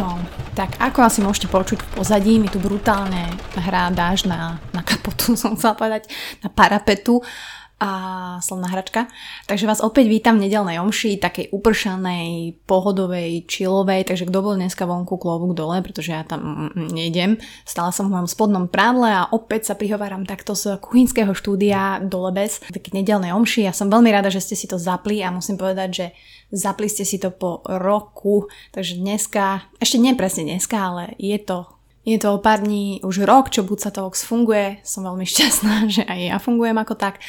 Wow. Tak ako asi môžete počuť v pozadí, mi tu brutálne hrá dáž na, na kapotu, som chcela povedať, na parapetu a slovná hračka. Takže vás opäť vítam v nedelnej omši, takej upršanej, pohodovej, čilovej, takže kto bol dneska vonku klobúk dole, pretože ja tam mm, mm, nejdem. Stala som v mojom spodnom prádle a opäť sa prihováram takto z kuchyňského štúdia do Lebes, k nedelnej omši. Ja som veľmi rada, že ste si to zapli a musím povedať, že zapli ste si to po roku, takže dneska, ešte nie presne dneska, ale je to je to o pár dní už rok, čo Buca Talks funguje. Som veľmi šťastná, že aj ja fungujem ako tak.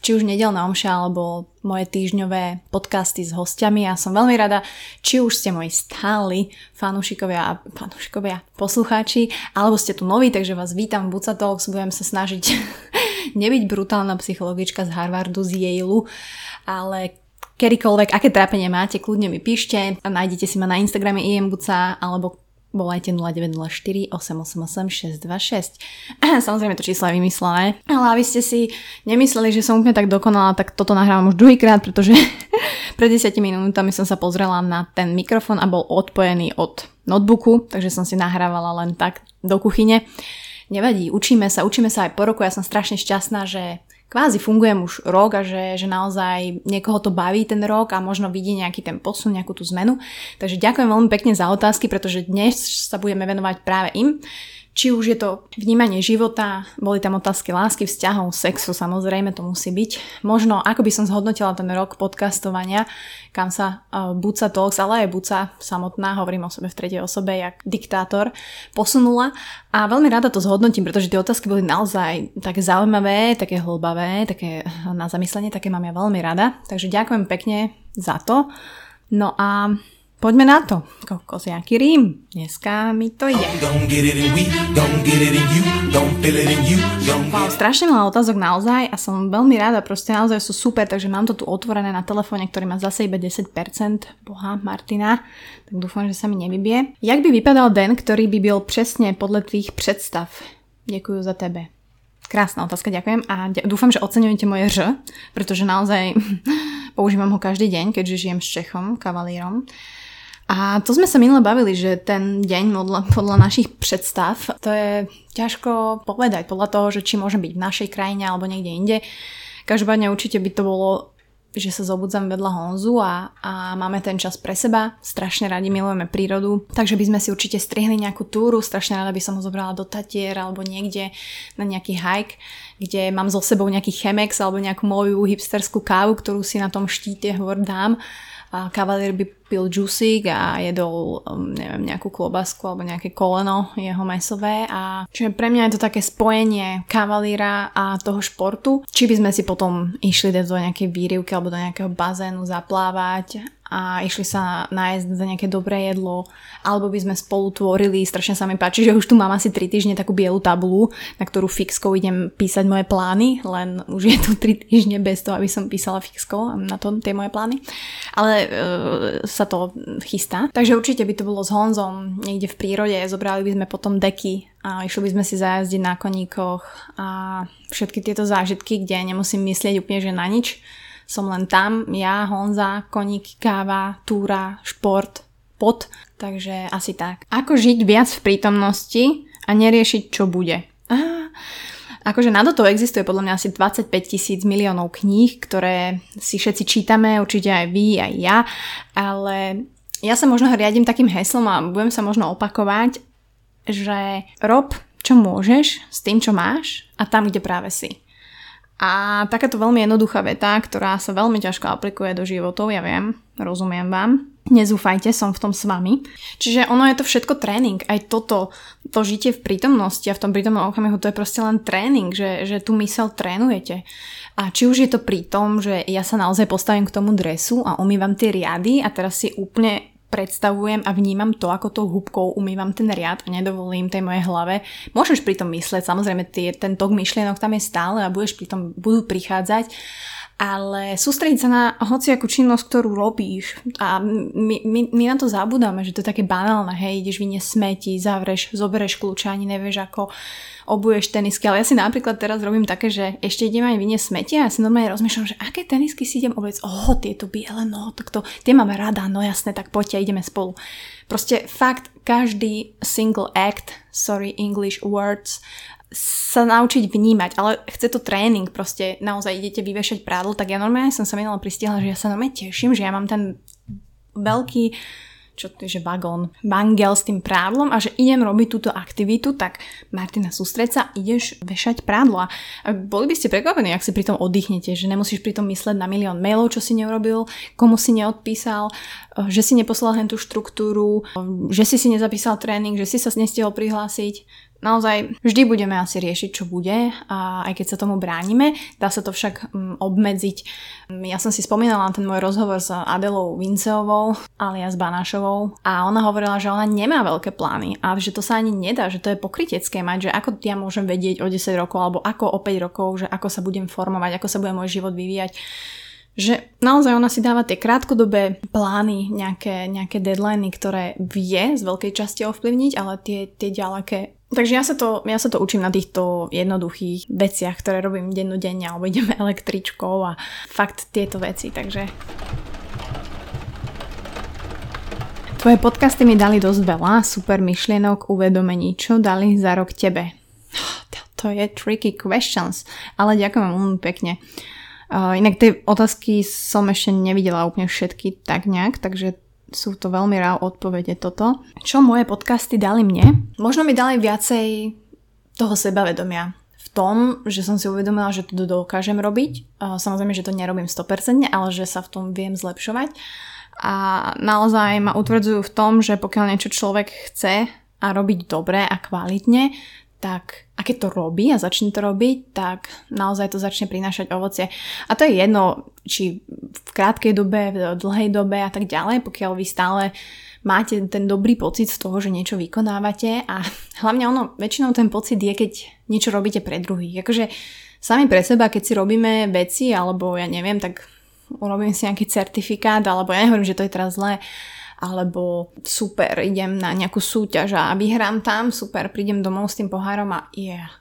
Či už nedelná omša, alebo moje týždňové podcasty s hostiami. Ja som veľmi rada, či už ste moji stáli fanúšikovia, fanúšikovia, poslucháči, alebo ste tu noví, takže vás vítam v Buca Talks. Budem sa snažiť nebyť brutálna psychologička z Harvardu, z Yale, ale kedykoľvek, aké trápenie máte, kľudne mi píšte. Nájdete si ma na Instagrame imbuca alebo volajte 0904 888 626. Samozrejme to číslo je vymyslené, ale aby ste si nemysleli, že som úplne tak dokonala, tak toto nahrávam už druhýkrát, pretože pred 10 minútami som sa pozrela na ten mikrofón a bol odpojený od notebooku, takže som si nahrávala len tak do kuchyne. Nevadí, učíme sa, učíme sa aj po roku. Ja som strašne šťastná, že kvázi fungujem už rok a že, že naozaj niekoho to baví ten rok a možno vidí nejaký ten posun, nejakú tú zmenu. Takže ďakujem veľmi pekne za otázky, pretože dnes sa budeme venovať práve im. Či už je to vnímanie života, boli tam otázky lásky, vzťahov, sexu, samozrejme to musí byť. Možno ako by som zhodnotila ten rok podcastovania, kam sa uh, Buca Talks, ale aj Buca samotná, hovorím o sebe v tretej osobe, jak diktátor, posunula. A veľmi rada to zhodnotím, pretože tie otázky boli naozaj také zaujímavé, také hlbavé, také na zamyslenie, také mám ja veľmi rada. Takže ďakujem pekne za to. No a Poďme na to. Kokos, jaký rím. Dneska mi to ide. Wow, strašne veľa otázok naozaj a som veľmi rada, proste naozaj sú super, takže mám to tu otvorené na telefóne, ktorý má zase iba 10%. Boha, Martina. Tak dúfam, že sa mi nevybie. Jak by vypadal den, ktorý by byl presne podľa tvých predstav? Ďakujem za tebe. Krásna otázka, ďakujem a dúfam, že oceňujete moje Ž, pretože naozaj používam ho každý deň, keďže žijem s Čechom, kavalírom. A to sme sa minule bavili, že ten deň podľa, podľa našich predstav, to je ťažko povedať podľa toho, že či môže byť v našej krajine alebo niekde inde. Každopádne určite by to bolo, že sa zobudzam vedľa Honzu a, a máme ten čas pre seba. Strašne radi milujeme prírodu, takže by sme si určite strihli nejakú túru. Strašne rada by som ho zobrala do Tatier alebo niekde na nejaký hike, kde mám so sebou nejaký chemex alebo nejakú moju hipsterskú kávu, ktorú si na tom štíte hovor dám a kavalier by pil džusík a jedol, um, neviem, nejakú klobasku alebo nejaké koleno jeho mesové a čiže pre mňa je to také spojenie kavalíra a toho športu. Či by sme si potom išli do nejakej výrivky alebo do nejakého bazénu zaplávať a išli sa nájsť za nejaké dobré jedlo, alebo by sme spolu tvorili, strašne sa mi páči, že už tu mám asi 3 týždne takú bielu tabulu, na ktorú fixkou idem písať moje plány, len už je tu 3 týždne bez toho, aby som písala fixkou na to tie moje plány. Ale e, sa to chystá. Takže určite by to bolo s Honzom niekde v prírode, zobrali by sme potom deky a išli by sme si zajazdiť na koníkoch a všetky tieto zážitky, kde nemusím myslieť úplne, že na nič, som len tam, ja, Honza, koník, káva, túra, šport, pot, takže asi tak. Ako žiť viac v prítomnosti a neriešiť, čo bude? Aha. Akože na toto existuje podľa mňa asi 25 tisíc miliónov kníh, ktoré si všetci čítame, určite aj vy, aj ja, ale ja sa možno riadím takým heslom a budem sa možno opakovať, že rob, čo môžeš s tým, čo máš a tam, kde práve si. A takáto veľmi jednoduchá veta, ktorá sa veľmi ťažko aplikuje do životov, ja viem, rozumiem vám. Nezúfajte, som v tom s vami. Čiže ono je to všetko tréning. Aj toto, to žitie v prítomnosti a v tom prítomnom okamihu, to je proste len tréning, že, že tú mysel trénujete. A či už je to pri tom, že ja sa naozaj postavím k tomu dresu a umývam tie riady a teraz si úplne predstavujem a vnímam to, ako tou húbkou umývam ten riad a nedovolím tej mojej hlave. Môžeš pri tom mysleť, samozrejme tie, ten tok myšlienok tam je stále a budeš pri tom, budú prichádzať, ale sústrediť sa na hociakú činnosť, ktorú robíš. A my, my, my na to zabudáme, že to je také banálne, hej, ideš vyniesť smeti, zavreš, zoberieš kľúče, ani nevieš ako obuješ tenisky, ale ja si napríklad teraz robím také, že ešte idem aj vyniesť smeti a ja si normálne rozmýšľam, že aké tenisky si idem obliecť, oho, tieto biele, no, tak to, tie mám rada, no jasné, tak poďte, ideme spolu. Proste fakt, každý single act, sorry, English words, sa naučiť vnímať, ale chce to tréning, proste naozaj idete vyvešať prádlo, tak ja normálne som sa minula pristihla, že ja sa normálne teším, že ja mám ten veľký čo to je, že vagón, mangel s tým prádlom a že idem robiť túto aktivitu, tak Martina, sústreď sa, ideš vešať prádlo. A boli by ste prekvapení, ak si pri tom oddychnete, že nemusíš pri tom mysleť na milión mailov, čo si neurobil, komu si neodpísal, že si neposlal hen tú štruktúru, že si si nezapísal tréning, že si sa nestihol prihlásiť naozaj vždy budeme asi riešiť, čo bude, a aj keď sa tomu bránime. Dá sa to však um, obmedziť. Ja som si spomínala na ten môj rozhovor s Adelou Vinceovou, alias Banášovou a ona hovorila, že ona nemá veľké plány a že to sa ani nedá, že to je pokrytecké mať, že ako ja môžem vedieť o 10 rokov alebo ako o 5 rokov, že ako sa budem formovať, ako sa bude môj život vyvíjať že naozaj ona si dáva tie krátkodobé plány, nejaké, nejaké deadliny, ktoré vie z veľkej časti ovplyvniť, ale tie, tie ďaleké Takže ja sa, to, ja sa to učím na týchto jednoduchých veciach, ktoré robím dennodenne, alebo ideme električkou a fakt tieto veci, takže... Tvoje podcasty mi dali dosť veľa super myšlienok, uvedomení, čo dali za rok tebe. To je tricky questions, ale ďakujem veľmi pekne. Inak tie otázky som ešte nevidela úplne všetky tak nejak, takže sú to veľmi rád odpovede toto. Čo moje podcasty dali mne? Možno mi dali viacej toho sebavedomia. V tom, že som si uvedomila, že to dokážem robiť. Samozrejme, že to nerobím 100%, ale že sa v tom viem zlepšovať. A naozaj ma utvrdzujú v tom, že pokiaľ niečo človek chce a robiť dobre a kvalitne, tak a keď to robí a začne to robiť, tak naozaj to začne prinášať ovocie. A to je jedno, či v krátkej dobe, v dlhej dobe a tak ďalej, pokiaľ vy stále máte ten dobrý pocit z toho, že niečo vykonávate a hlavne ono, väčšinou ten pocit je, keď niečo robíte pre druhých. Akože sami pre seba, keď si robíme veci, alebo ja neviem, tak urobím si nejaký certifikát, alebo ja nehovorím, že to je teraz zlé, alebo super, idem na nejakú súťaž a vyhrám tam, super, prídem domov s tým pohárom a yeah,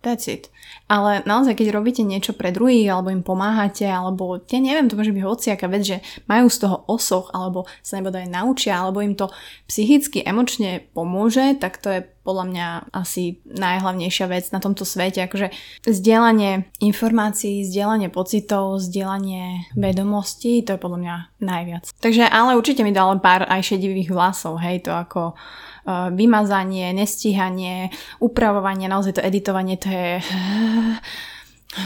that's it. Ale naozaj, keď robíte niečo pre druhých, alebo im pomáhate, alebo ja neviem, to môže byť hociaká vec, že majú z toho osoch, alebo sa nebodaj naučia, alebo im to psychicky, emočne pomôže, tak to je podľa mňa asi najhlavnejšia vec na tomto svete, akože zdieľanie informácií, zdieľanie pocitov, zdieľanie vedomostí, to je podľa mňa najviac. Takže ale určite mi dalo pár aj šedivých vlasov, hej, to ako vymazanie, nestíhanie, upravovanie, naozaj to editovanie, to je...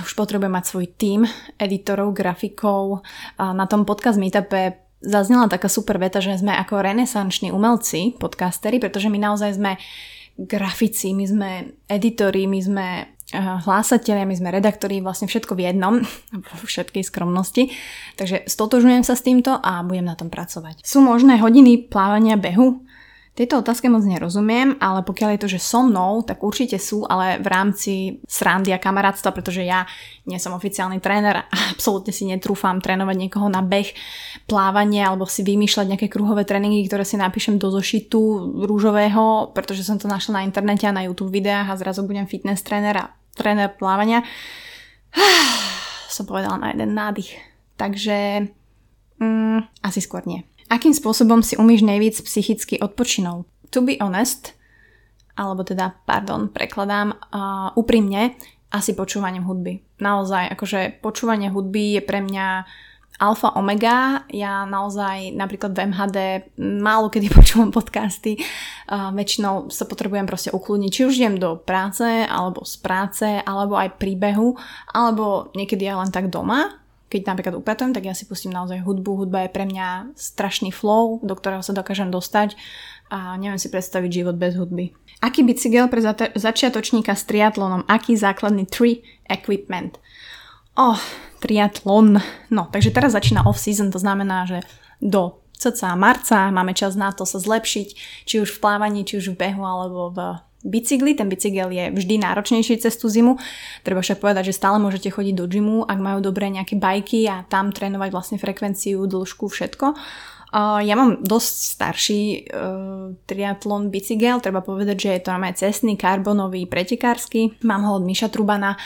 už potrebujem mať svoj tím editorov, grafikov. Na tom podcast meetupe zaznela taká super veta, že sme ako renesanční umelci, podcastery, pretože my naozaj sme grafici, my sme editori, my sme eh, hlásatelia, my sme redaktori, vlastne všetko v jednom, vo všetkej skromnosti. Takže stotožujem sa s týmto a budem na tom pracovať. Sú možné hodiny plávania behu? Tejto otázke moc nerozumiem, ale pokiaľ je to, že so mnou, tak určite sú, ale v rámci srandy a kamarátstva, pretože ja nie som oficiálny tréner a absolútne si netrúfam trénovať niekoho na beh, plávanie alebo si vymýšľať nejaké kruhové tréningy, ktoré si napíšem do zošitu rúžového, pretože som to našla na internete a na YouTube videách a zrazu budem fitness tréner a tréner plávania. Som povedala na jeden nádych. Takže mm, asi skôr nie. Akým spôsobom si umíš nejvíc psychicky odpočinúť? To be honest, alebo teda, pardon, prekladám, uh, úprimne, asi počúvaním hudby. Naozaj, akože počúvanie hudby je pre mňa alfa omega. Ja naozaj napríklad v MHD málo kedy počúvam podcasty. Uh, väčšinou sa potrebujem proste ukludniť. Či už idem do práce, alebo z práce, alebo aj príbehu, alebo niekedy aj len tak doma keď napríklad upratujem, tak ja si pustím naozaj hudbu. Hudba je pre mňa strašný flow, do ktorého sa dokážem dostať a neviem si predstaviť život bez hudby. Aký bicykel pre začiatočníka s triatlonom? Aký základný tri equipment? Oh, triatlon. No, takže teraz začína off-season, to znamená, že do cca marca máme čas na to sa zlepšiť, či už v plávaní, či už v behu alebo v bicykli. Ten bicykel je vždy náročnejší cez tú zimu. Treba však povedať, že stále môžete chodiť do gymu, ak majú dobré nejaké bajky a tam trénovať vlastne frekvenciu, dĺžku, všetko. Ja mám dosť starší uh, triatlon bicykel, treba povedať, že je to normálne cestný, karbonový, pretekársky. Mám ho od Miša Trubana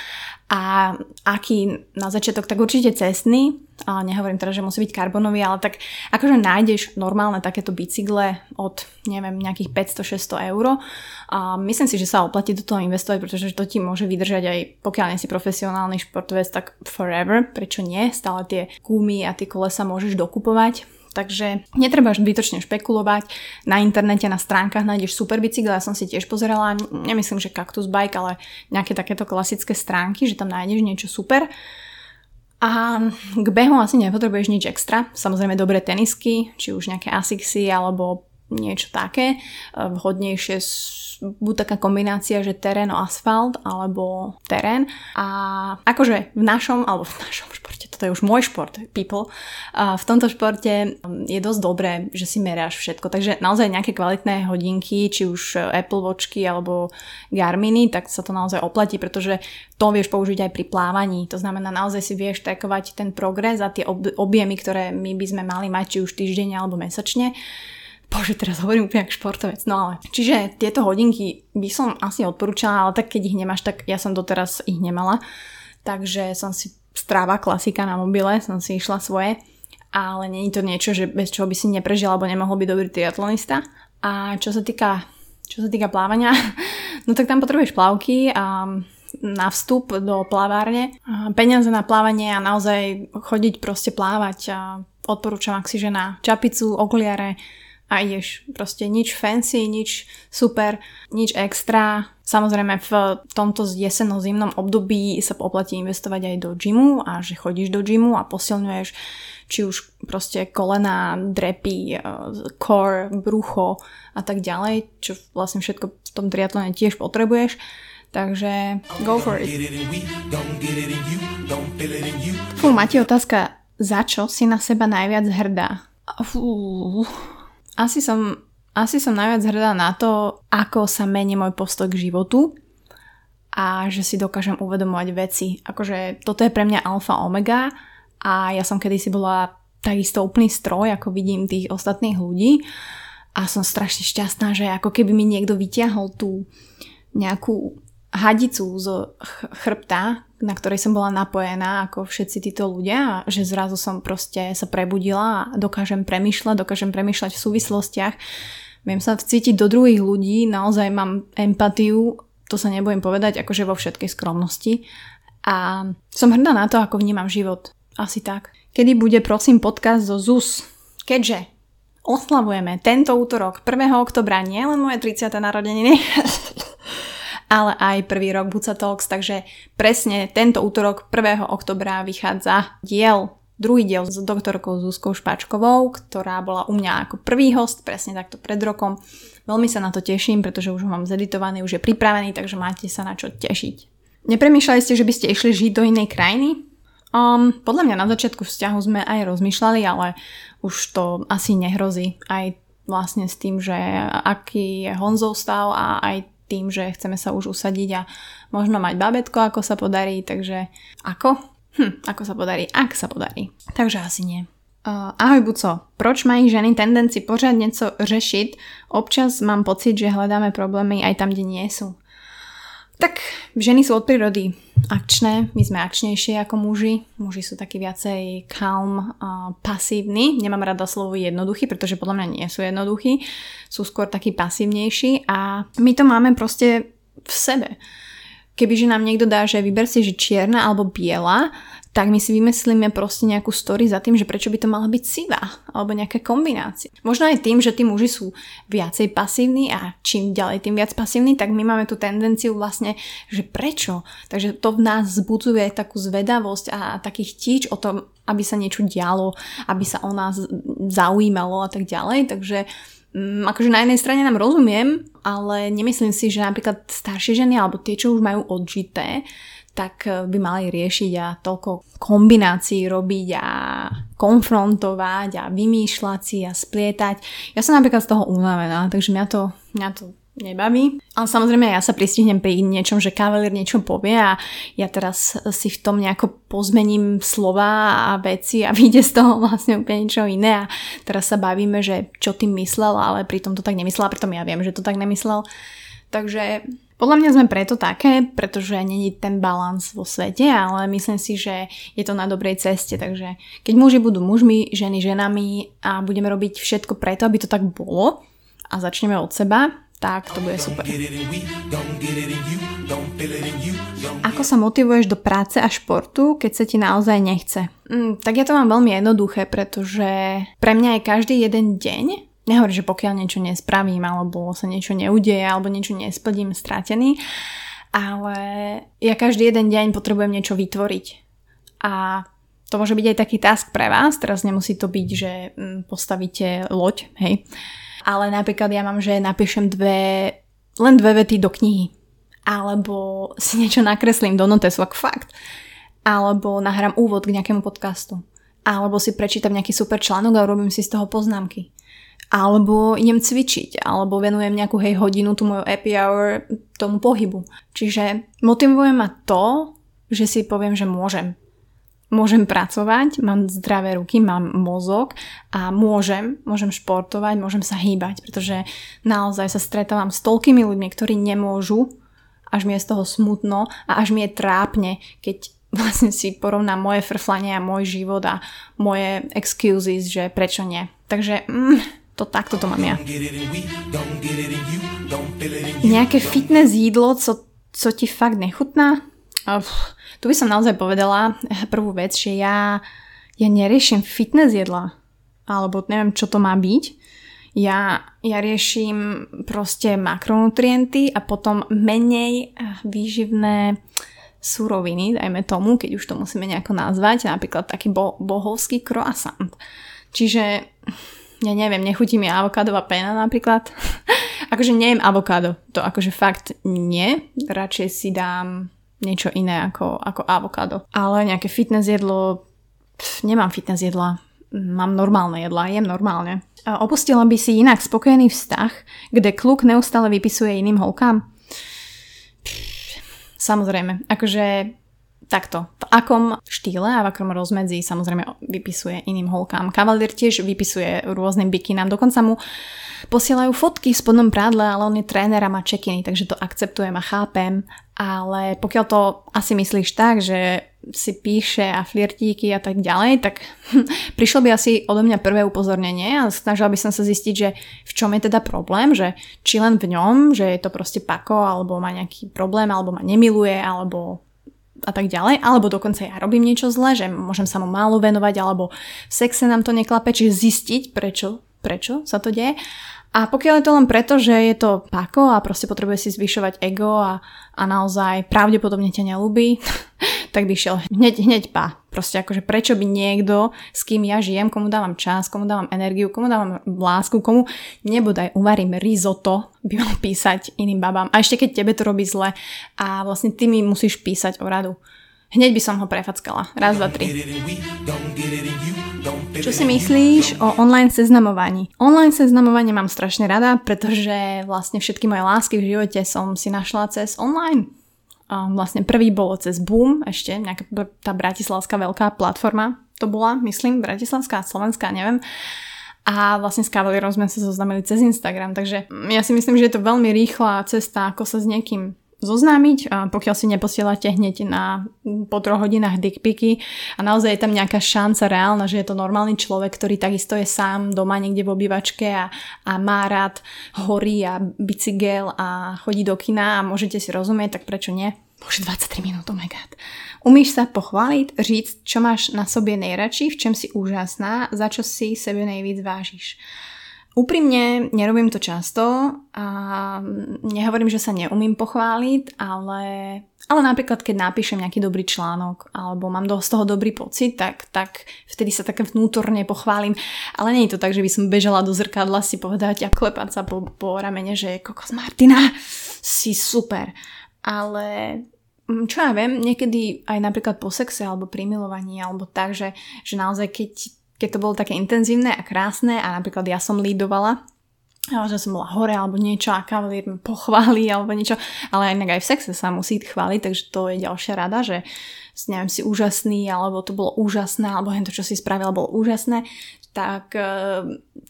a aký na začiatok, tak určite cestný, a nehovorím teda, že musí byť karbonový, ale tak akože nájdeš normálne takéto bicykle od, neviem, nejakých 500-600 eur. A myslím si, že sa oplatí do toho investovať, pretože to ti môže vydržať aj pokiaľ nie si profesionálny športovec, tak forever, prečo nie? Stále tie gumy a tie kolesa môžeš dokupovať Takže netreba zbytočne špekulovať. Na internete, na stránkach nájdeš super bicykel, ja som si tiež pozerala, nemyslím, že Cactus Bike, ale nejaké takéto klasické stránky, že tam nájdeš niečo super. A k behu asi nepotrebuješ nič extra. Samozrejme dobré tenisky, či už nejaké Asixy alebo niečo také. Vhodnejšie buď taká kombinácia, že terén asfalt alebo terén. A akože v našom, alebo v našom športe, toto je už môj šport, people, a v tomto športe um, je dosť dobré, že si meráš všetko. Takže naozaj nejaké kvalitné hodinky, či už Apple Watchky alebo Garminy, tak sa to naozaj oplatí, pretože to vieš použiť aj pri plávaní. To znamená, naozaj si vieš trackovať ten progres a tie objemy, ktoré my by sme mali mať, či už týždeň alebo mesačne. Bože, teraz hovorím úplne ako športovec. No ale, čiže tieto hodinky by som asi odporúčala, ale tak keď ich nemáš, tak ja som doteraz ich nemala. Takže som si stráva klasika na mobile, som si išla svoje. Ale není to niečo, že bez čoho by si neprežil, alebo nemohol byť dobrý triatlonista. A čo sa týka, čo sa týka plávania, no tak tam potrebuješ plavky a na vstup do plavárne. Peniaze na plávanie a naozaj chodiť proste plávať. A odporúčam, ak si žena čapicu, okuliare, a ideš. Proste nič fancy, nič super, nič extra. Samozrejme v tomto jesenno-zimnom období sa oplatí investovať aj do gymu a že chodíš do gymu a posilňuješ či už proste kolena, drepy, core, brucho a tak ďalej, čo vlastne všetko v tom triatlone tiež potrebuješ. Takže go for it. Fú, máte otázka, za čo si na seba najviac hrdá? Fú, asi som, asi som najviac hrdá na to, ako sa mení môj postoj k životu a že si dokážem uvedomovať veci. Akože toto je pre mňa alfa omega a ja som kedysi bola takisto úplný stroj, ako vidím tých ostatných ľudí a som strašne šťastná, že ako keby mi niekto vyťahol tú nejakú hadicu z chrbta, na ktorej som bola napojená ako všetci títo ľudia že zrazu som proste sa prebudila a dokážem premyšľať, dokážem premyšľať v súvislostiach. Viem sa vcítiť do druhých ľudí, naozaj mám empatiu, to sa nebudem povedať akože vo všetkej skromnosti. A som hrdá na to, ako vnímam život. Asi tak. Kedy bude prosím podcast zo ZUS? Keďže oslavujeme tento útorok 1. oktobra nielen moje 30. narodeniny, ale aj prvý rok Buca Talks, takže presne tento útorok 1. oktobra vychádza diel druhý diel s doktorkou Zuzkou Špačkovou, ktorá bola u mňa ako prvý host, presne takto pred rokom. Veľmi sa na to teším, pretože už ho mám zeditovaný, už je pripravený, takže máte sa na čo tešiť. Nepremýšľali ste, že by ste išli žiť do inej krajiny? Um, podľa mňa na začiatku vzťahu sme aj rozmýšľali, ale už to asi nehrozí. Aj vlastne s tým, že aký je Honzov stav a aj tým, že chceme sa už usadiť a možno mať babetko, ako sa podarí, takže ako? Hm, ako sa podarí, ak sa podarí. Takže asi nie. Uh, ahoj Buco, proč mají ženy tendenci pořád něco řešiť? Občas mám pocit, že hľadáme problémy aj tam, kde nie sú. Tak ženy sú od prírody akčné, my sme akčnejšie ako muži. Muži sú takí viacej calm, a pasívni. Nemám rada slovo jednoduchý, pretože podľa mňa nie sú jednoduchí. Sú skôr takí pasívnejší a my to máme proste v sebe. Kebyže nám niekto dá, že vyber si, že čierna alebo biela, tak my si vymyslíme proste nejakú story za tým, že prečo by to mala byť sivá alebo nejaká kombinácia. Možno aj tým, že tí muži sú viacej pasívni a čím ďalej tým viac pasívni, tak my máme tú tendenciu vlastne, že prečo. Takže to v nás zbudzuje takú zvedavosť a takých tíč o tom, aby sa niečo dialo, aby sa o nás zaujímalo a tak ďalej. Takže um, akože na jednej strane nám rozumiem, ale nemyslím si, že napríklad staršie ženy alebo tie, čo už majú odžité, tak eh, by mali riešiť a toľko kombinácií robiť a konfrontovať a vymýšľať si a splietať. Ja som napríklad z toho unavená, takže mňa to, mňa to nebaví. Ale samozrejme ja sa pristihnem pri niečom, že kavalier niečo povie a ja teraz si v tom nejako pozmením slova a veci a vyjde z toho vlastne úplne niečo iné a teraz sa bavíme, že čo tým myslel, ale pritom to tak nemyslel a pritom ja viem, že to tak nemyslel. Takže podľa mňa sme preto také, pretože není ten balans vo svete, ale myslím si, že je to na dobrej ceste. Takže keď muži budú mužmi, ženy ženami a budeme robiť všetko preto, aby to tak bolo a začneme od seba, tak to bude super. Ako sa motivuješ do práce a športu, keď sa ti naozaj nechce? Mm, tak ja to mám veľmi jednoduché, pretože pre mňa je každý jeden deň, nehovorím, že pokiaľ niečo nespravím, alebo sa niečo neudeje, alebo niečo nesplním, stratený, ale ja každý jeden deň potrebujem niečo vytvoriť. A to môže byť aj taký task pre vás, teraz nemusí to byť, že mm, postavíte loď, hej, ale napríklad ja mám, že napíšem dve, len dve vety do knihy. Alebo si niečo nakreslím do notesu, ako fakt. Alebo nahrám úvod k nejakému podcastu. Alebo si prečítam nejaký super článok a urobím si z toho poznámky. Alebo idem cvičiť, alebo venujem nejakú hej hodinu, tú moju happy hour tomu pohybu. Čiže motivuje ma to, že si poviem, že môžem môžem pracovať, mám zdravé ruky, mám mozog a môžem, môžem športovať, môžem sa hýbať, pretože naozaj sa stretávam s toľkými ľuďmi, ktorí nemôžu, až mi je z toho smutno a až mi je trápne, keď vlastne si porovnám moje frflanie a môj život a moje excuses, že prečo nie. Takže mm, to takto to mám ja. Nejaké fitness jídlo, co, co ti fakt nechutná? Uf, tu by som naozaj povedala prvú vec, že ja, ja neriešim fitness jedla, alebo neviem, čo to má byť. Ja, ja riešim proste makronutrienty a potom menej eh, výživné suroviny, dajme tomu, keď už to musíme nejako nazvať, napríklad taký bo- bohovský croissant. Čiže, ja neviem, nechutí mi avokádová pena napríklad. akože nejem avokádo, to akože fakt nie. Radšej si dám niečo iné ako, ako avokádo. Ale nejaké fitness jedlo, pf, nemám fitness jedla, mám normálne jedla, jem normálne. A opustila by si inak spokojený vztah, kde kluk neustále vypisuje iným holkám? Pff, samozrejme, akože takto. V akom štýle a v akom rozmedzi samozrejme vypisuje iným holkám. Kavalier tiež vypisuje rôznym bikinám, dokonca mu posielajú fotky v spodnom prádle, ale on je tréner a má čekiny, takže to akceptujem a chápem. Ale pokiaľ to asi myslíš tak, že si píše a flirtíky a tak ďalej, tak prišlo by asi odo mňa prvé upozornenie a snažila by som sa zistiť, že v čom je teda problém, že či len v ňom, že je to proste pako, alebo má nejaký problém, alebo ma nemiluje, alebo a tak ďalej, alebo dokonca ja robím niečo zle, že môžem sa mu málo venovať, alebo v sexe nám to neklape, čiže zistiť, prečo, prečo sa to deje. A pokiaľ je to len preto, že je to pako a proste potrebuje si zvyšovať ego a, a naozaj pravdepodobne ťa nelúbi, tak by šiel hneď, hneď pa. Proste akože prečo by niekto, s kým ja žijem, komu dávam čas, komu dávam energiu, komu dávam lásku, komu nebodaj uvarím risotto, by mal písať iným babám. A ešte keď tebe to robí zle a vlastne ty mi musíš písať o radu. Hneď by som ho prefackala. Raz, dva, tri. Čo si myslíš o online seznamovaní? Online seznamovanie mám strašne rada, pretože vlastne všetky moje lásky v živote som si našla cez online. A vlastne prvý bolo cez Boom, ešte nejaká tá bratislavská veľká platforma to bola, myslím, bratislavská, slovenská, neviem. A vlastne s Cavalierom sme sa zoznamili cez Instagram, takže ja si myslím, že je to veľmi rýchla cesta, ako sa s niekým zoznámiť, a pokiaľ si neposielate hneď na po troch hodinách dickpiky a naozaj je tam nejaká šanca reálna, že je to normálny človek, ktorý takisto je sám doma niekde v obývačke a, a má rád hory a bicykel a chodí do kina a môžete si rozumieť, tak prečo nie? Bože, 23 minút, oh my god. Umíš sa pochváliť, říct, čo máš na sobě nejradší, v čem si úžasná, za čo si sebe nejvíc vážiš. Úprimne, nerobím to často a nehovorím, že sa neumím pochváliť, ale, ale napríklad keď napíšem nejaký dobrý článok alebo mám z toho dobrý pocit, tak, tak vtedy sa také vnútorne pochválim. Ale nie je to tak, že by som bežala do zrkadla si povedať a klepať sa po, po ramene, že kokos Martina, si super. Ale mm, čo ja viem, niekedy aj napríklad po sexe alebo pri milovaní alebo tak, že, že naozaj keď keď to bolo také intenzívne a krásne a napríklad ja som lídovala že som bola hore alebo niečo a kavalír mi pochváli alebo niečo, ale inak aj v sexe sa musí chváliť, takže to je ďalšia rada, že neviem, si úžasný, alebo to bolo úžasné, alebo to, čo si spravil, bolo úžasné, tak e,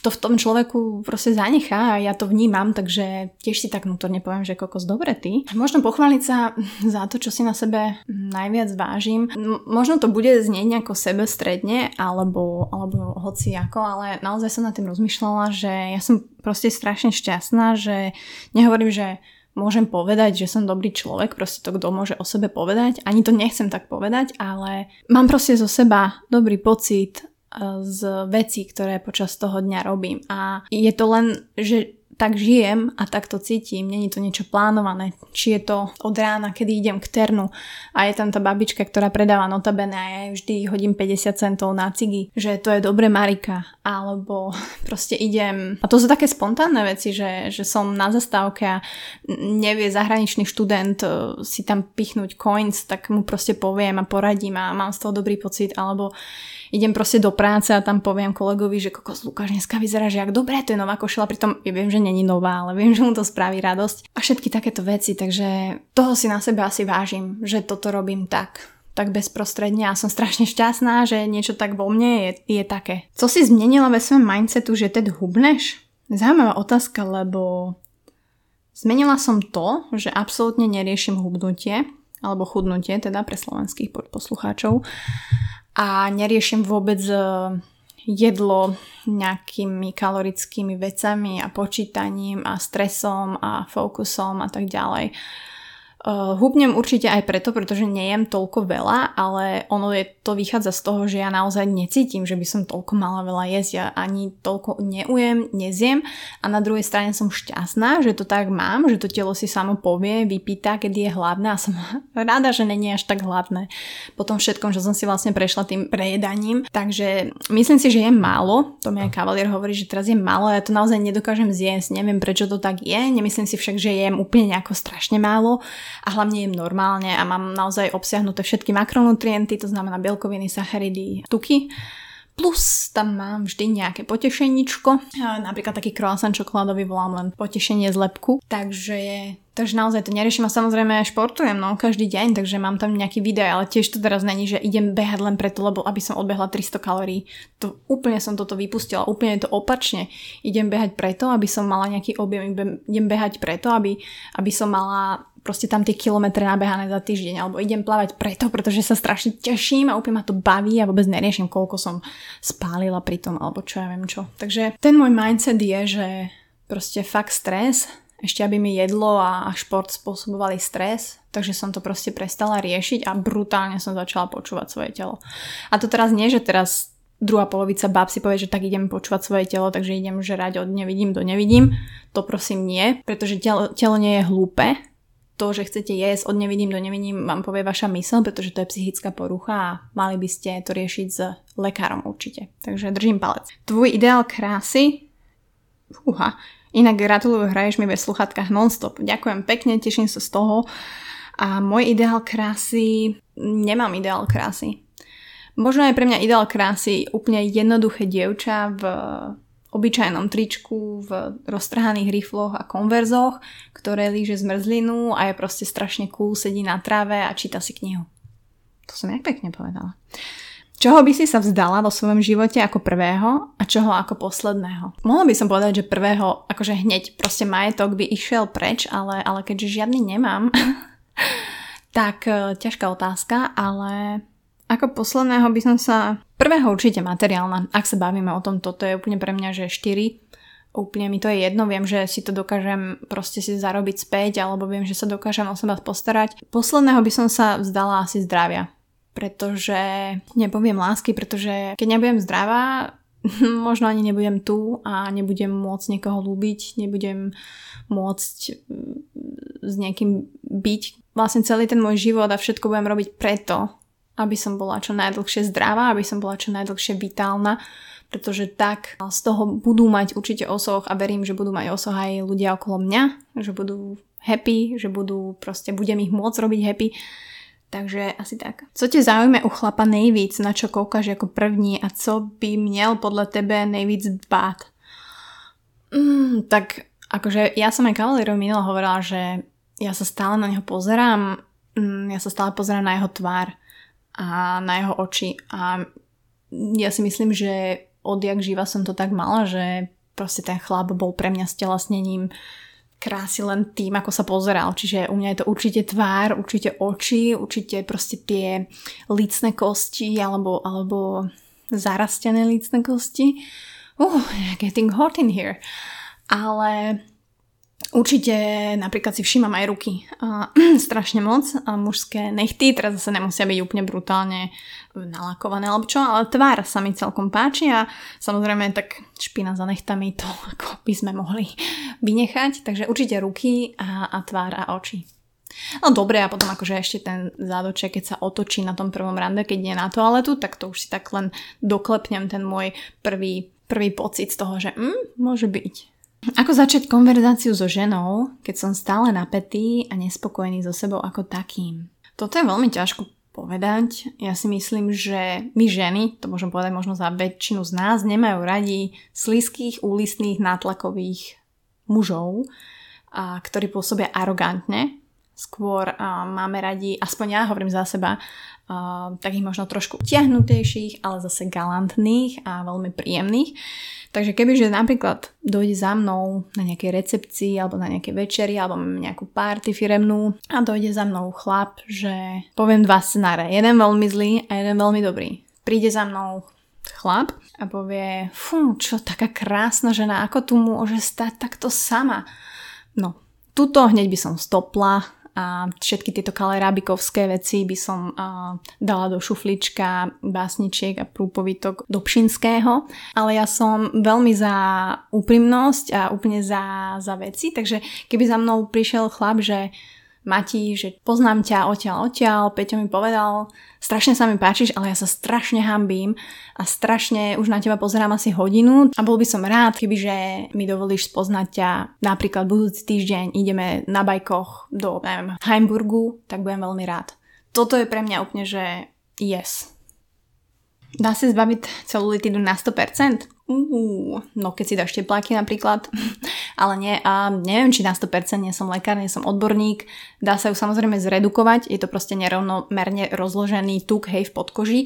to v tom človeku proste zanechá a ja to vnímam, takže tiež si tak vnútorne poviem, že kokos dobre ty. Možno pochváliť sa za to, čo si na sebe najviac vážim. Možno to bude znieť nejako sebestredne, alebo, alebo hoci ako, ale naozaj som na tým rozmýšľala, že ja som proste strašne šťastná, že nehovorím, že môžem povedať, že som dobrý človek, proste to kto môže o sebe povedať, ani to nechcem tak povedať, ale mám proste zo seba dobrý pocit z vecí, ktoré počas toho dňa robím. A je to len, že tak žijem a tak to cítim, není to niečo plánované. Či je to od rána, kedy idem k ternu a je tam tá babička, ktorá predáva notabene a ja vždy hodím 50 centov na cigy, že to je dobre Marika, alebo proste idem... A to sú také spontánne veci, že, že som na zastávke a nevie zahraničný študent e, si tam pichnúť coins, tak mu proste poviem a poradím a mám z toho dobrý pocit, alebo idem proste do práce a tam poviem kolegovi, že kokos Lukáš dneska vyzerá, že ak dobre, to je nová košela, pritom ja viem, že není nová, ale viem, že mu to spraví radosť. A všetky takéto veci, takže toho si na sebe asi vážim, že toto robím tak tak bezprostredne a som strašne šťastná, že niečo tak vo mne je, je také. Co si zmenila ve svém mindsetu, že teď hubneš? Zaujímavá otázka, lebo zmenila som to, že absolútne neriešim hubnutie, alebo chudnutie, teda pre slovenských poslucháčov a neriešim vôbec e, jedlo nejakými kalorickými vecami a počítaním a stresom a fokusom a tak ďalej. Uh, hubnem určite aj preto, pretože nejem toľko veľa, ale ono je, to vychádza z toho, že ja naozaj necítim, že by som toľko mala veľa jesť. Ja ani toľko neujem, nezjem. A na druhej strane som šťastná, že to tak mám, že to telo si samo povie, vypýta, kedy je hladné. A som rada, že není až tak hladné. Po tom všetkom, že som si vlastne prešla tým prejedaním. Takže myslím si, že je málo, to mi aj kavalier hovorí, že teraz je málo, ja to naozaj nedokážem zjesť, neviem prečo to tak je, nemyslím si však, že jem úplne nejako strašne málo a hlavne jem normálne a mám naozaj obsiahnuté všetky makronutrienty, to znamená bielkoviny, sacharidy, tuky. Plus tam mám vždy nejaké potešeničko, napríklad taký croissant čokoládový volám len potešenie z lepku, takže Takže naozaj to neriešim a samozrejme športujem no, každý deň, takže mám tam nejaký video, ale tiež to teraz není, že idem behať len preto, lebo aby som odbehla 300 kalórií. To, úplne som toto vypustila, úplne to opačne. Idem behať preto, aby som mala nejaký objem, idem behať preto, aby, aby som mala proste tam tie kilometre nabehané za týždeň, alebo idem plávať preto, pretože sa strašne teším a úplne ma to baví a vôbec neriešim, koľko som spálila pri tom, alebo čo ja viem čo. Takže ten môj mindset je, že proste fakt stres, ešte aby mi jedlo a šport spôsobovali stres, takže som to proste prestala riešiť a brutálne som začala počúvať svoje telo. A to teraz nie, že teraz druhá polovica bab si povie, že tak idem počúvať svoje telo, takže idem žerať od nevidím do nevidím. To prosím nie, pretože telo, telo nie je hlúpe. To, že chcete jesť od nevidím do nevidím, vám povie vaša mysl, pretože to je psychická porucha a mali by ste to riešiť s lekárom určite. Takže držím palec. Tvoj ideál krásy Fúha, Inak gratulujú, hraješ mi ve sluchatkách nonstop. Ďakujem pekne, teším sa z toho. A môj ideál krásy, nemám ideál krásy. Možno je pre mňa ideál krásy úplne jednoduché dievča v obyčajnom tričku, v roztrhaných rifloch a konverzoch, ktoré líže zmrzlinu a je proste strašne cool, sedí na tráve a číta si knihu. To som jak pekne povedala. Čoho by si sa vzdala vo svojom živote ako prvého a čoho ako posledného? Mohla by som povedať, že prvého, akože hneď proste majetok by išiel preč, ale, ale keďže žiadny nemám, tak e, ťažká otázka, ale ako posledného by som sa... Prvého určite materiálna, ak sa bavíme o tom, toto je úplne pre mňa, že 4. Úplne mi to je jedno, viem, že si to dokážem proste si zarobiť späť, alebo viem, že sa dokážem o seba postarať. Posledného by som sa vzdala asi zdravia pretože nepoviem lásky, pretože keď nebudem zdravá, možno ani nebudem tu a nebudem môcť niekoho ľúbiť, nebudem môcť mm, s niekým byť. Vlastne celý ten môj život a všetko budem robiť preto, aby som bola čo najdlhšie zdravá, aby som bola čo najdlhšie vitálna, pretože tak z toho budú mať určite osoch a verím, že budú mať osoch aj ľudia okolo mňa, že budú happy, že budú proste, budem ich môcť robiť happy. Takže asi tak. Co tě zaujme u chlapa nejvíc, na čo koukáš jako první? A co by měl podle tebe nejvíc dbát? Mm, tak akože ja som aj kavalierovi minula hovorila, že ja sa stále na neho pozerám, mm, ja sa stále pozerám na jeho tvár a na jeho oči a ja si myslím, že odjak živa som to tak mala, že proste ten chlap bol pre mňa stelesnením krásy len tým, ako sa pozeral. Čiže u mňa je to určite tvár, určite oči, určite proste tie lícne kosti alebo, alebo zarastené lícne kosti. Uh, getting hot in here. Ale Určite napríklad si všímam aj ruky uh, strašne moc. A mužské nechty, teraz zase nemusia byť úplne brutálne nalakované alebo čo, ale tvár sa mi celkom páči a samozrejme tak špina za nechtami to ako by sme mohli vynechať. Takže určite ruky a, a tvár a oči. No dobre, a potom akože ešte ten zádoček, keď sa otočí na tom prvom rande, keď je na toaletu, tak to už si tak len doklepnem ten môj prvý, prvý pocit z toho, že mm, môže byť. Ako začať konverzáciu so ženou, keď som stále napätý a nespokojný so sebou ako takým? Toto je veľmi ťažko povedať. Ja si myslím, že my ženy, to môžem povedať možno za väčšinu z nás, nemajú radi slízkých, úlistných, nátlakových mužov, a, ktorí pôsobia arogantne. Skôr a, máme radi, aspoň ja hovorím za seba, a, takých možno trošku utiahnutejších, ale zase galantných a veľmi príjemných. Takže kebyže napríklad dojde za mnou na nejakej recepcii alebo na nejakej večeri alebo nejakú party firemnú a dojde za mnou chlap, že poviem dva scenáre. Jeden veľmi zlý a jeden veľmi dobrý. Príde za mnou chlap a povie, fú, čo taká krásna žena, ako tu môže stať takto sama. No, tuto hneď by som stopla, a všetky tieto kalerábikovské veci by som uh, dala do šuflička básničiek a prúpovitok do Pšinského, ale ja som veľmi za úprimnosť a úplne za, za veci, takže keby za mnou prišiel chlap, že Mati, že poznám ťa odtiaľ, odtiaľ, Peťo mi povedal, strašne sa mi páčiš, ale ja sa strašne hambím a strašne už na teba pozerám asi hodinu a bol by som rád, kebyže mi dovolíš spoznať ťa napríklad budúci týždeň ideme na bajkoch do, neviem, Heimburgu, tak budem veľmi rád. Toto je pre mňa úplne, že yes. Dá sa zbaviť celulitidu na 100%? Uh, no keď si dáš tepláky napríklad, ale nie, a neviem, či na 100% nie som lekár, nie som odborník, dá sa ju samozrejme zredukovať, je to proste nerovnomerne rozložený tuk, hej, v podkoži,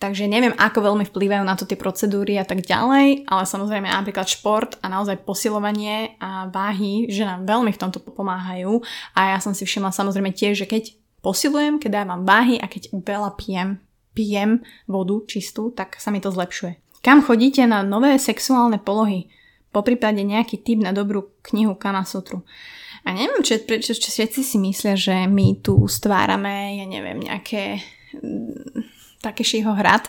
takže neviem, ako veľmi vplývajú na to tie procedúry a tak ďalej, ale samozrejme napríklad šport a naozaj posilovanie a váhy, že nám veľmi v tomto pomáhajú a ja som si všimla samozrejme tiež, že keď posilujem, keď dávam váhy a keď veľa pijem, pijem vodu čistú, tak sa mi to zlepšuje. Kam chodíte na nové sexuálne polohy? Po prípade nejaký tip na dobrú knihu Kamasutru. A neviem, či, prečo či všetci si myslia, že my tu stvárame, ja neviem, nejaké mm, také šího hrad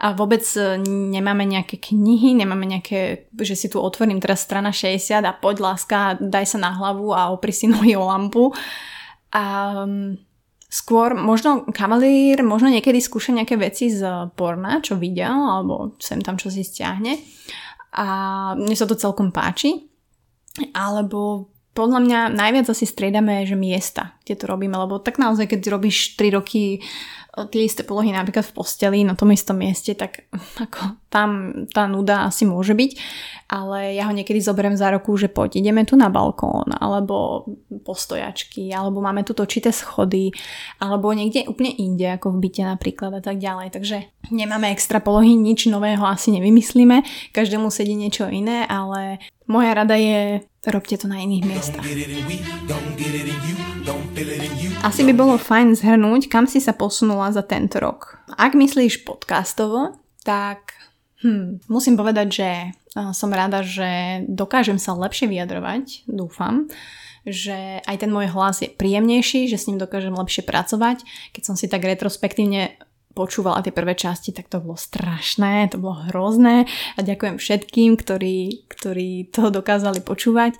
a vôbec nemáme nejaké knihy, nemáme nejaké, že si tu otvorím teraz strana 60 a poď láska, daj sa na hlavu a opri si nohy o lampu. A mm, Skôr možno kavalír, možno niekedy skúša nejaké veci z porna, čo videl, alebo sem tam čo si stiahne. A mne sa to celkom páči. Alebo podľa mňa najviac asi striedame, že miesta, kde to robíme, lebo tak naozaj, keď robíš 3 roky tie isté polohy napríklad v posteli na tom istom mieste, tak ako tam tá nuda asi môže byť, ale ja ho niekedy zoberiem za roku, že poď, ideme tu na balkón, alebo postojačky, alebo máme tu točité schody, alebo niekde úplne inde, ako v byte napríklad a tak ďalej. Takže nemáme extra polohy, nič nového asi nevymyslíme, každému sedí niečo iné, ale moja rada je, robte to na iných miestach. Asi by bolo fajn zhrnúť, kam si sa posunula za tento rok. Ak myslíš podcastovo, tak hm, musím povedať, že som rada, že dokážem sa lepšie vyjadrovať, dúfam že aj ten môj hlas je príjemnejší, že s ním dokážem lepšie pracovať. Keď som si tak retrospektívne počúvala tie prvé časti, tak to bolo strašné, to bolo hrozné. A ďakujem všetkým, ktorí, ktorí to dokázali počúvať.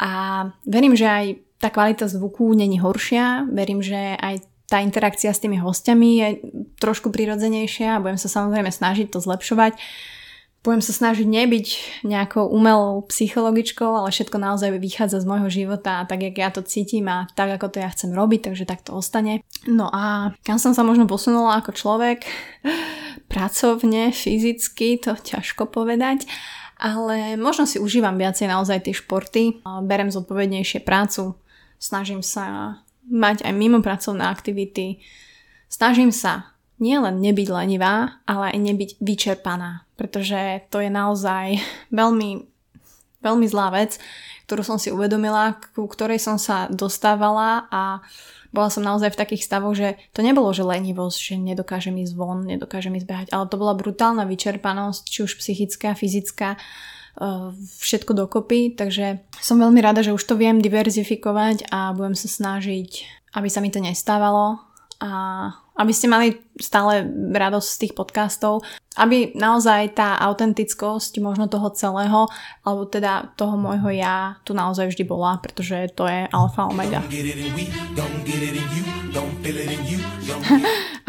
A verím, že aj tá kvalita zvuku není horšia, verím, že aj tá interakcia s tými hostiami je trošku prirodzenejšia a budem sa samozrejme snažiť to zlepšovať budem sa snažiť nebyť nejakou umelou psychologičkou, ale všetko naozaj vychádza z môjho života a tak, jak ja to cítim a tak, ako to ja chcem robiť, takže tak to ostane. No a kam som sa možno posunula ako človek, pracovne, fyzicky, to ťažko povedať, ale možno si užívam viacej naozaj tie športy, berem zodpovednejšie prácu, snažím sa mať aj mimo pracovné aktivity, snažím sa nielen nebyť lenivá, ale aj nebyť vyčerpaná, pretože to je naozaj veľmi, veľmi zlá vec, ktorú som si uvedomila, ku ktorej som sa dostávala a bola som naozaj v takých stavoch, že to nebolo, že lenivosť, že nedokážem ísť von, nedokážem ísť behať, ale to bola brutálna vyčerpanosť, či už psychická, fyzická, eh, všetko dokopy, takže som veľmi rada, že už to viem diverzifikovať a budem sa snažiť, aby sa mi to nestávalo. A aby ste mali stále radosť z tých podcastov, aby naozaj tá autentickosť možno toho celého, alebo teda toho môjho ja tu naozaj vždy bola, pretože to je alfa omega.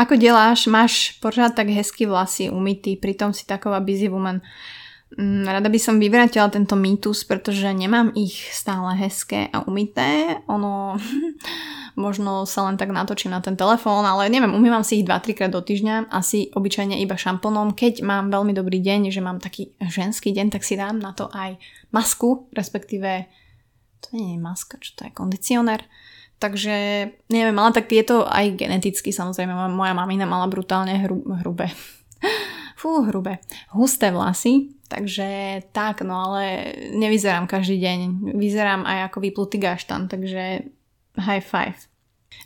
Ako deláš? Máš pořád tak hezky vlasy umytý, pritom si taková busy woman. Mm, rada by som vyvrátila tento mýtus, pretože nemám ich stále hezké a umyté. Ono možno sa len tak natočím na ten telefón, ale neviem, umývam si ich 2-3 krát do týždňa, asi obyčajne iba šamponom. Keď mám veľmi dobrý deň, že mám taký ženský deň, tak si dám na to aj masku, respektíve to nie je maska, čo to je, kondicionér. Takže neviem, ale tak tieto aj geneticky samozrejme, moja mamina mala brutálne hru, hrubé. Fú, hrubé. Husté vlasy, takže tak, no ale nevyzerám každý deň. Vyzerám aj ako vyplutý gaštan, takže High five.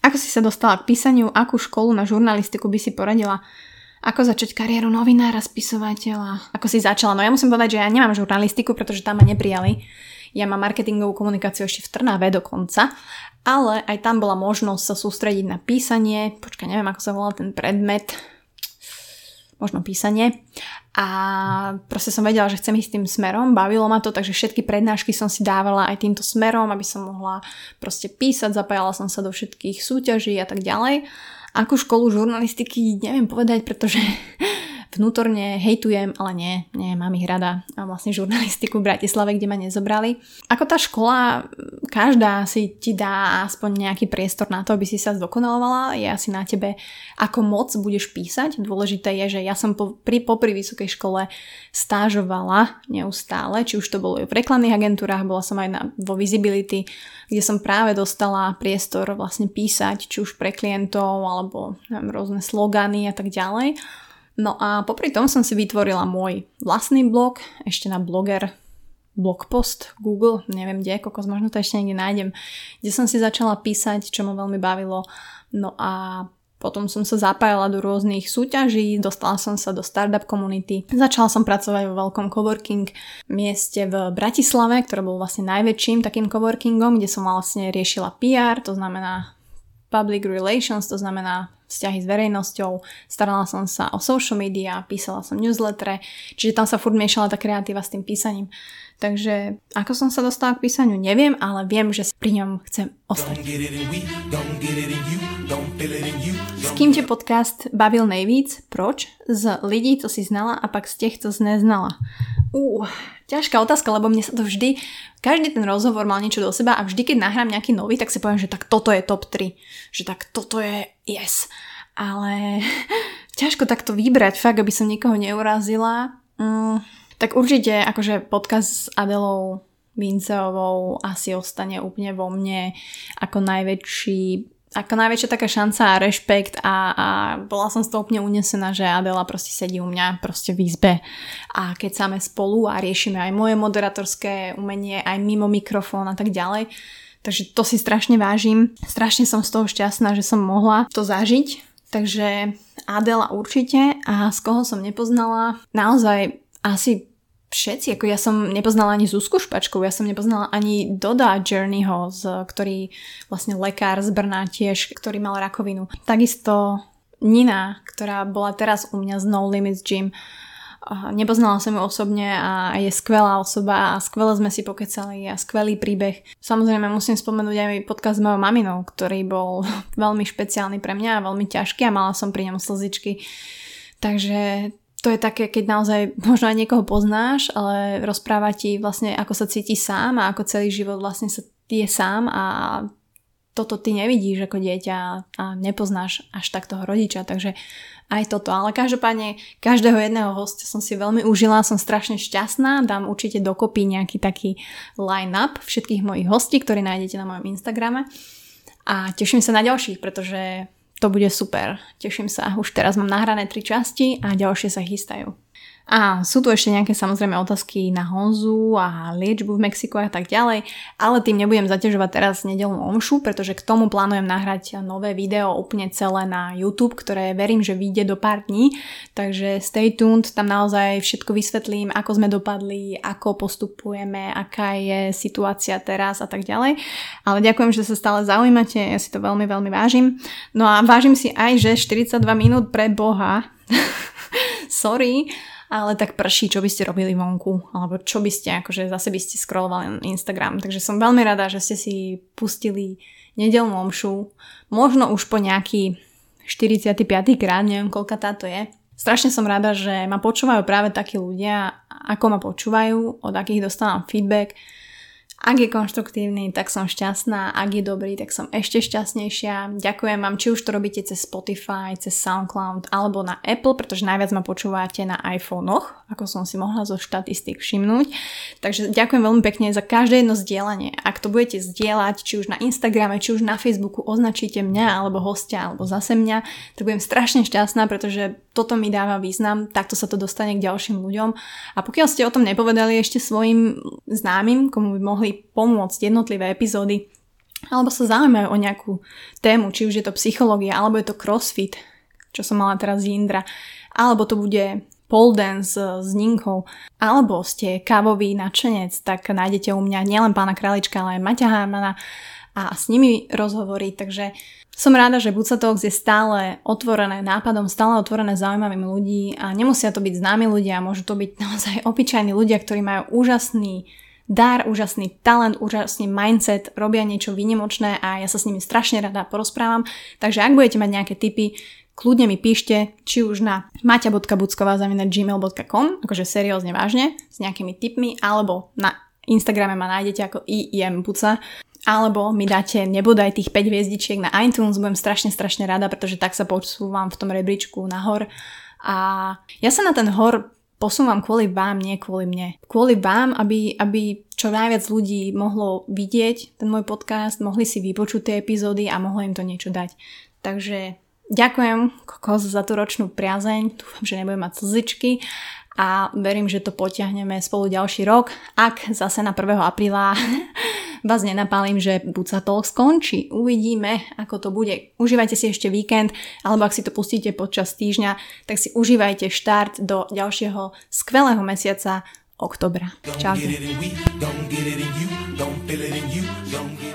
Ako si sa dostala k písaniu, akú školu na žurnalistiku by si poradila? Ako začať kariéru novinára, spisovateľa? Ako si začala? No ja musím povedať, že ja nemám žurnalistiku, pretože tam ma neprijali. Ja mám marketingovú komunikáciu ešte v Trnave dokonca, ale aj tam bola možnosť sa sústrediť na písanie. Počkaj, neviem, ako sa volá ten predmet možno písanie. A proste som vedela, že chcem ísť tým smerom, bavilo ma to, takže všetky prednášky som si dávala aj týmto smerom, aby som mohla proste písať, zapájala som sa do všetkých súťaží a tak ďalej. Akú školu žurnalistiky neviem povedať, pretože vnútorne hejtujem, ale nie, nie, mám ich rada. A vlastne žurnalistiku v Bratislave, kde ma nezobrali. Ako tá škola, každá si ti dá aspoň nejaký priestor na to, aby si sa zdokonalovala. Je asi na tebe, ako moc budeš písať. Dôležité je, že ja som po, pri, popri vysokej škole stážovala neustále, či už to bolo v reklamných agentúrach, bola som aj na, vo Visibility, kde som práve dostala priestor vlastne písať, či už pre klientov, alebo neviem, rôzne slogany a tak ďalej. No a popri tom som si vytvorila môj vlastný blog, ešte na bloger blogpost Google, neviem kde, kokos, možno to ešte niekde nájdem, kde som si začala písať, čo ma veľmi bavilo. No a potom som sa zapájala do rôznych súťaží, dostala som sa do startup komunity. Začala som pracovať vo veľkom coworking mieste v Bratislave, ktoré bol vlastne najväčším takým coworkingom, kde som vlastne riešila PR, to znamená public relations, to znamená vzťahy s verejnosťou, starala som sa o social media, písala som newsletter, čiže tam sa furt miešala tá kreatíva s tým písaním. Takže ako som sa dostala k písaniu, neviem, ale viem, že pri ňom chcem ostať. S kým ťa podcast bavil nejvíc? Proč? Z lidí, co si znala a pak z těch, co si neznala. Uh, ťažká otázka, lebo mne sa to vždy, každý ten rozhovor mal niečo do seba a vždy, keď nahrám nejaký nový, tak si poviem, že tak toto je top 3. Že tak toto je yes. Ale ťažko takto vybrať, fakt, aby som nikoho neurazila. Mm, tak určite akože podcast s Adelou Vinceovou asi ostane úplne vo mne ako najväčší ako najväčšia taká šanca a rešpekt a, a bola som z toho úplne unesená, že Adela proste sedí u mňa proste v izbe a keď sáme spolu a riešime aj moje moderatorské umenie, aj mimo mikrofón a tak ďalej. Takže to si strašne vážim. Strašne som z toho šťastná, že som mohla to zažiť. Takže Adela určite a z koho som nepoznala, naozaj asi všetci, ako ja som nepoznala ani Zuzku Špačkovú, ja som nepoznala ani Doda Journeyho, ktorý vlastne lekár z Brna tiež, ktorý mal rakovinu. Takisto Nina, ktorá bola teraz u mňa z No Limits Gym, Nepoznala som ju osobne a je skvelá osoba a skvele sme si pokecali a skvelý príbeh. Samozrejme musím spomenúť aj podcast s mojou maminou, ktorý bol veľmi špeciálny pre mňa a veľmi ťažký a mala som pri ňom slzičky. Takže to je také, keď naozaj možno aj niekoho poznáš, ale rozpráva ti vlastne, ako sa cíti sám a ako celý život vlastne sa je sám a toto ty nevidíš ako dieťa a nepoznáš až tak toho rodiča, takže aj toto. Ale každopádne každého jedného hostia som si veľmi užila, som strašne šťastná, dám určite dokopy nejaký taký line-up všetkých mojich hostí, ktorí nájdete na mojom Instagrame a teším sa na ďalších, pretože to bude super. Teším sa, už teraz mám nahrané tri časti a ďalšie sa chystajú. A sú tu ešte nejaké samozrejme otázky na Honzu a liečbu v Mexiku a tak ďalej, ale tým nebudem zaťažovať teraz nedelnú omšu, pretože k tomu plánujem nahrať nové video úplne celé na YouTube, ktoré verím, že vyjde do pár dní, takže stay tuned, tam naozaj všetko vysvetlím, ako sme dopadli, ako postupujeme, aká je situácia teraz a tak ďalej. Ale ďakujem, že sa stále zaujímate, ja si to veľmi, veľmi vážim. No a vážim si aj, že 42 minút pre Boha. Sorry, ale tak prší, čo by ste robili vonku, alebo čo by ste, akože zase by ste scrollovali Instagram. Takže som veľmi rada, že ste si pustili nedelnú omšu, možno už po nejaký 45. krát, neviem koľka táto je. Strašne som rada, že ma počúvajú práve takí ľudia, ako ma počúvajú, od akých dostávam feedback, ak je konštruktívny, tak som šťastná, ak je dobrý, tak som ešte šťastnejšia. Ďakujem vám, či už to robíte cez Spotify, cez SoundCloud alebo na Apple, pretože najviac ma počúvate na iPhonech, ako som si mohla zo štatistík všimnúť. Takže ďakujem veľmi pekne za každé jedno zdieľanie. Ak to budete zdieľať, či už na Instagrame, či už na Facebooku, označíte mňa alebo hostia alebo zase mňa, tak budem strašne šťastná, pretože toto mi dáva význam, takto sa to dostane k ďalším ľuďom. A pokiaľ ste o tom nepovedali ešte svojim známym, komu by mohli pomôcť jednotlivé epizódy, alebo sa zaujímajú o nejakú tému, či už je to psychológia, alebo je to crossfit, čo som mala teraz z Indra, alebo to bude pole dance s Ninkou, alebo ste kávový nadšenec, tak nájdete u mňa nielen pána Králička, ale aj Maťa Hámana a s nimi rozhovory, takže som rada, že Buca Talks je stále otvorené nápadom, stále otvorené zaujímavým ľudí a nemusia to byť známi ľudia, môžu to byť naozaj obyčajní ľudia, ktorí majú úžasný dar, úžasný talent, úžasný mindset, robia niečo výnimočné a ja sa s nimi strašne rada porozprávam. Takže ak budete mať nejaké tipy, kľudne mi píšte, či už na maťa.bucková.gmail.com, akože seriózne vážne, s nejakými tipmi, alebo na Instagrame ma nájdete ako iimbuca, alebo mi dáte nebodaj tých 5 hviezdičiek na iTunes, budem strašne, strašne rada, pretože tak sa posúvam v tom rebríčku nahor. A ja sa na ten hor posúvam kvôli vám, nie kvôli mne. Kvôli vám, aby, aby čo najviac ľudí mohlo vidieť ten môj podcast, mohli si vypočuť tie epizódy a mohlo im to niečo dať. Takže ďakujem kokos za tú ročnú priazeň, dúfam, že nebudem mať slzičky a verím, že to potiahneme spolu ďalší rok. Ak zase na 1. apríla vás nenapálim, že buď sa to skončí. Uvidíme, ako to bude. Užívajte si ešte víkend, alebo ak si to pustíte počas týždňa, tak si užívajte štart do ďalšieho skvelého mesiaca oktobra. Čaute.